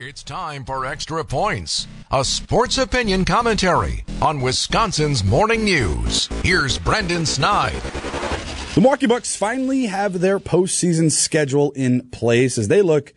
It's time for Extra Points, a sports opinion commentary on Wisconsin's morning news. Here's Brendan Snide. The Milwaukee Bucks finally have their postseason schedule in place as they look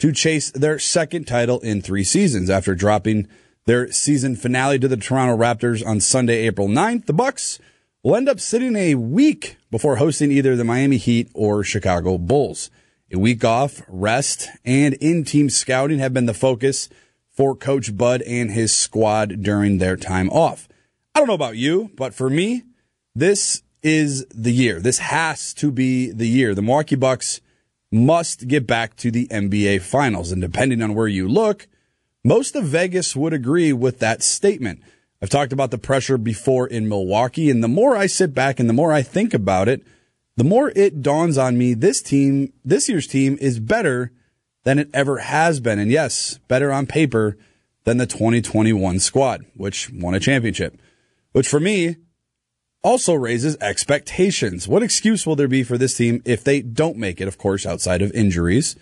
to chase their second title in three seasons after dropping their season finale to the Toronto Raptors on Sunday, April 9th. The Bucks will end up sitting a week before hosting either the Miami Heat or Chicago Bulls. A week off, rest, and in team scouting have been the focus for Coach Bud and his squad during their time off. I don't know about you, but for me, this is the year. This has to be the year. The Milwaukee Bucks must get back to the NBA Finals. And depending on where you look, most of Vegas would agree with that statement. I've talked about the pressure before in Milwaukee, and the more I sit back and the more I think about it, the more it dawns on me this team, this year's team is better than it ever has been. And yes, better on paper than the 2021 squad, which won a championship, which for me also raises expectations. What excuse will there be for this team if they don't make it? Of course, outside of injuries.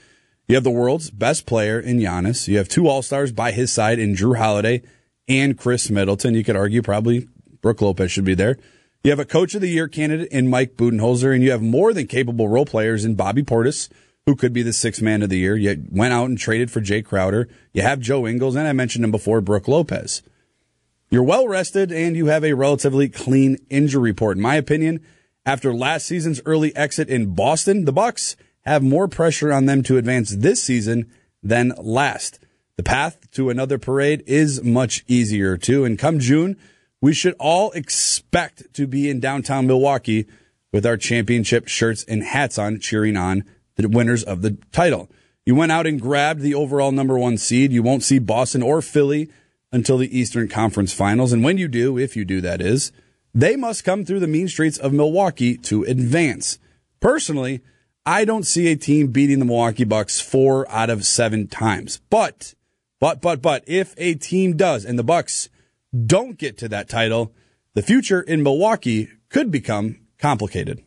You have the world's best player in Giannis. You have two All-Stars by his side in Jrue Holiday and Khris Middleton. You could argue probably Brook Lopez should be there. You have a coach of the year candidate in Mike Budenholzer, and you have more than capable role players in Bobby Portis, who could be the sixth man of the year. You went out and traded for Jae Crowder. You have Joe Ingles, and I mentioned him before, Brook Lopez. You're well rested, and you have a relatively clean injury report. In my opinion, after last season's early exit in Boston, the Bucks have more pressure on them to advance this season than last. The path to another parade is much easier too. And come June, we should all expect to be in downtown Milwaukee with our championship shirts and hats on, cheering on the winners of the title. You went out and grabbed the overall number one seed. You won't see Boston or Philly until the Eastern Conference Finals. And when you do, if you do, that is, they must come through the mean streets of Milwaukee to advance. Personally, I don't see a team beating the Milwaukee Bucks four out of seven times. But, but, but, but, if a team does, and the Bucks don't get to that title, the future in Milwaukee could become complicated.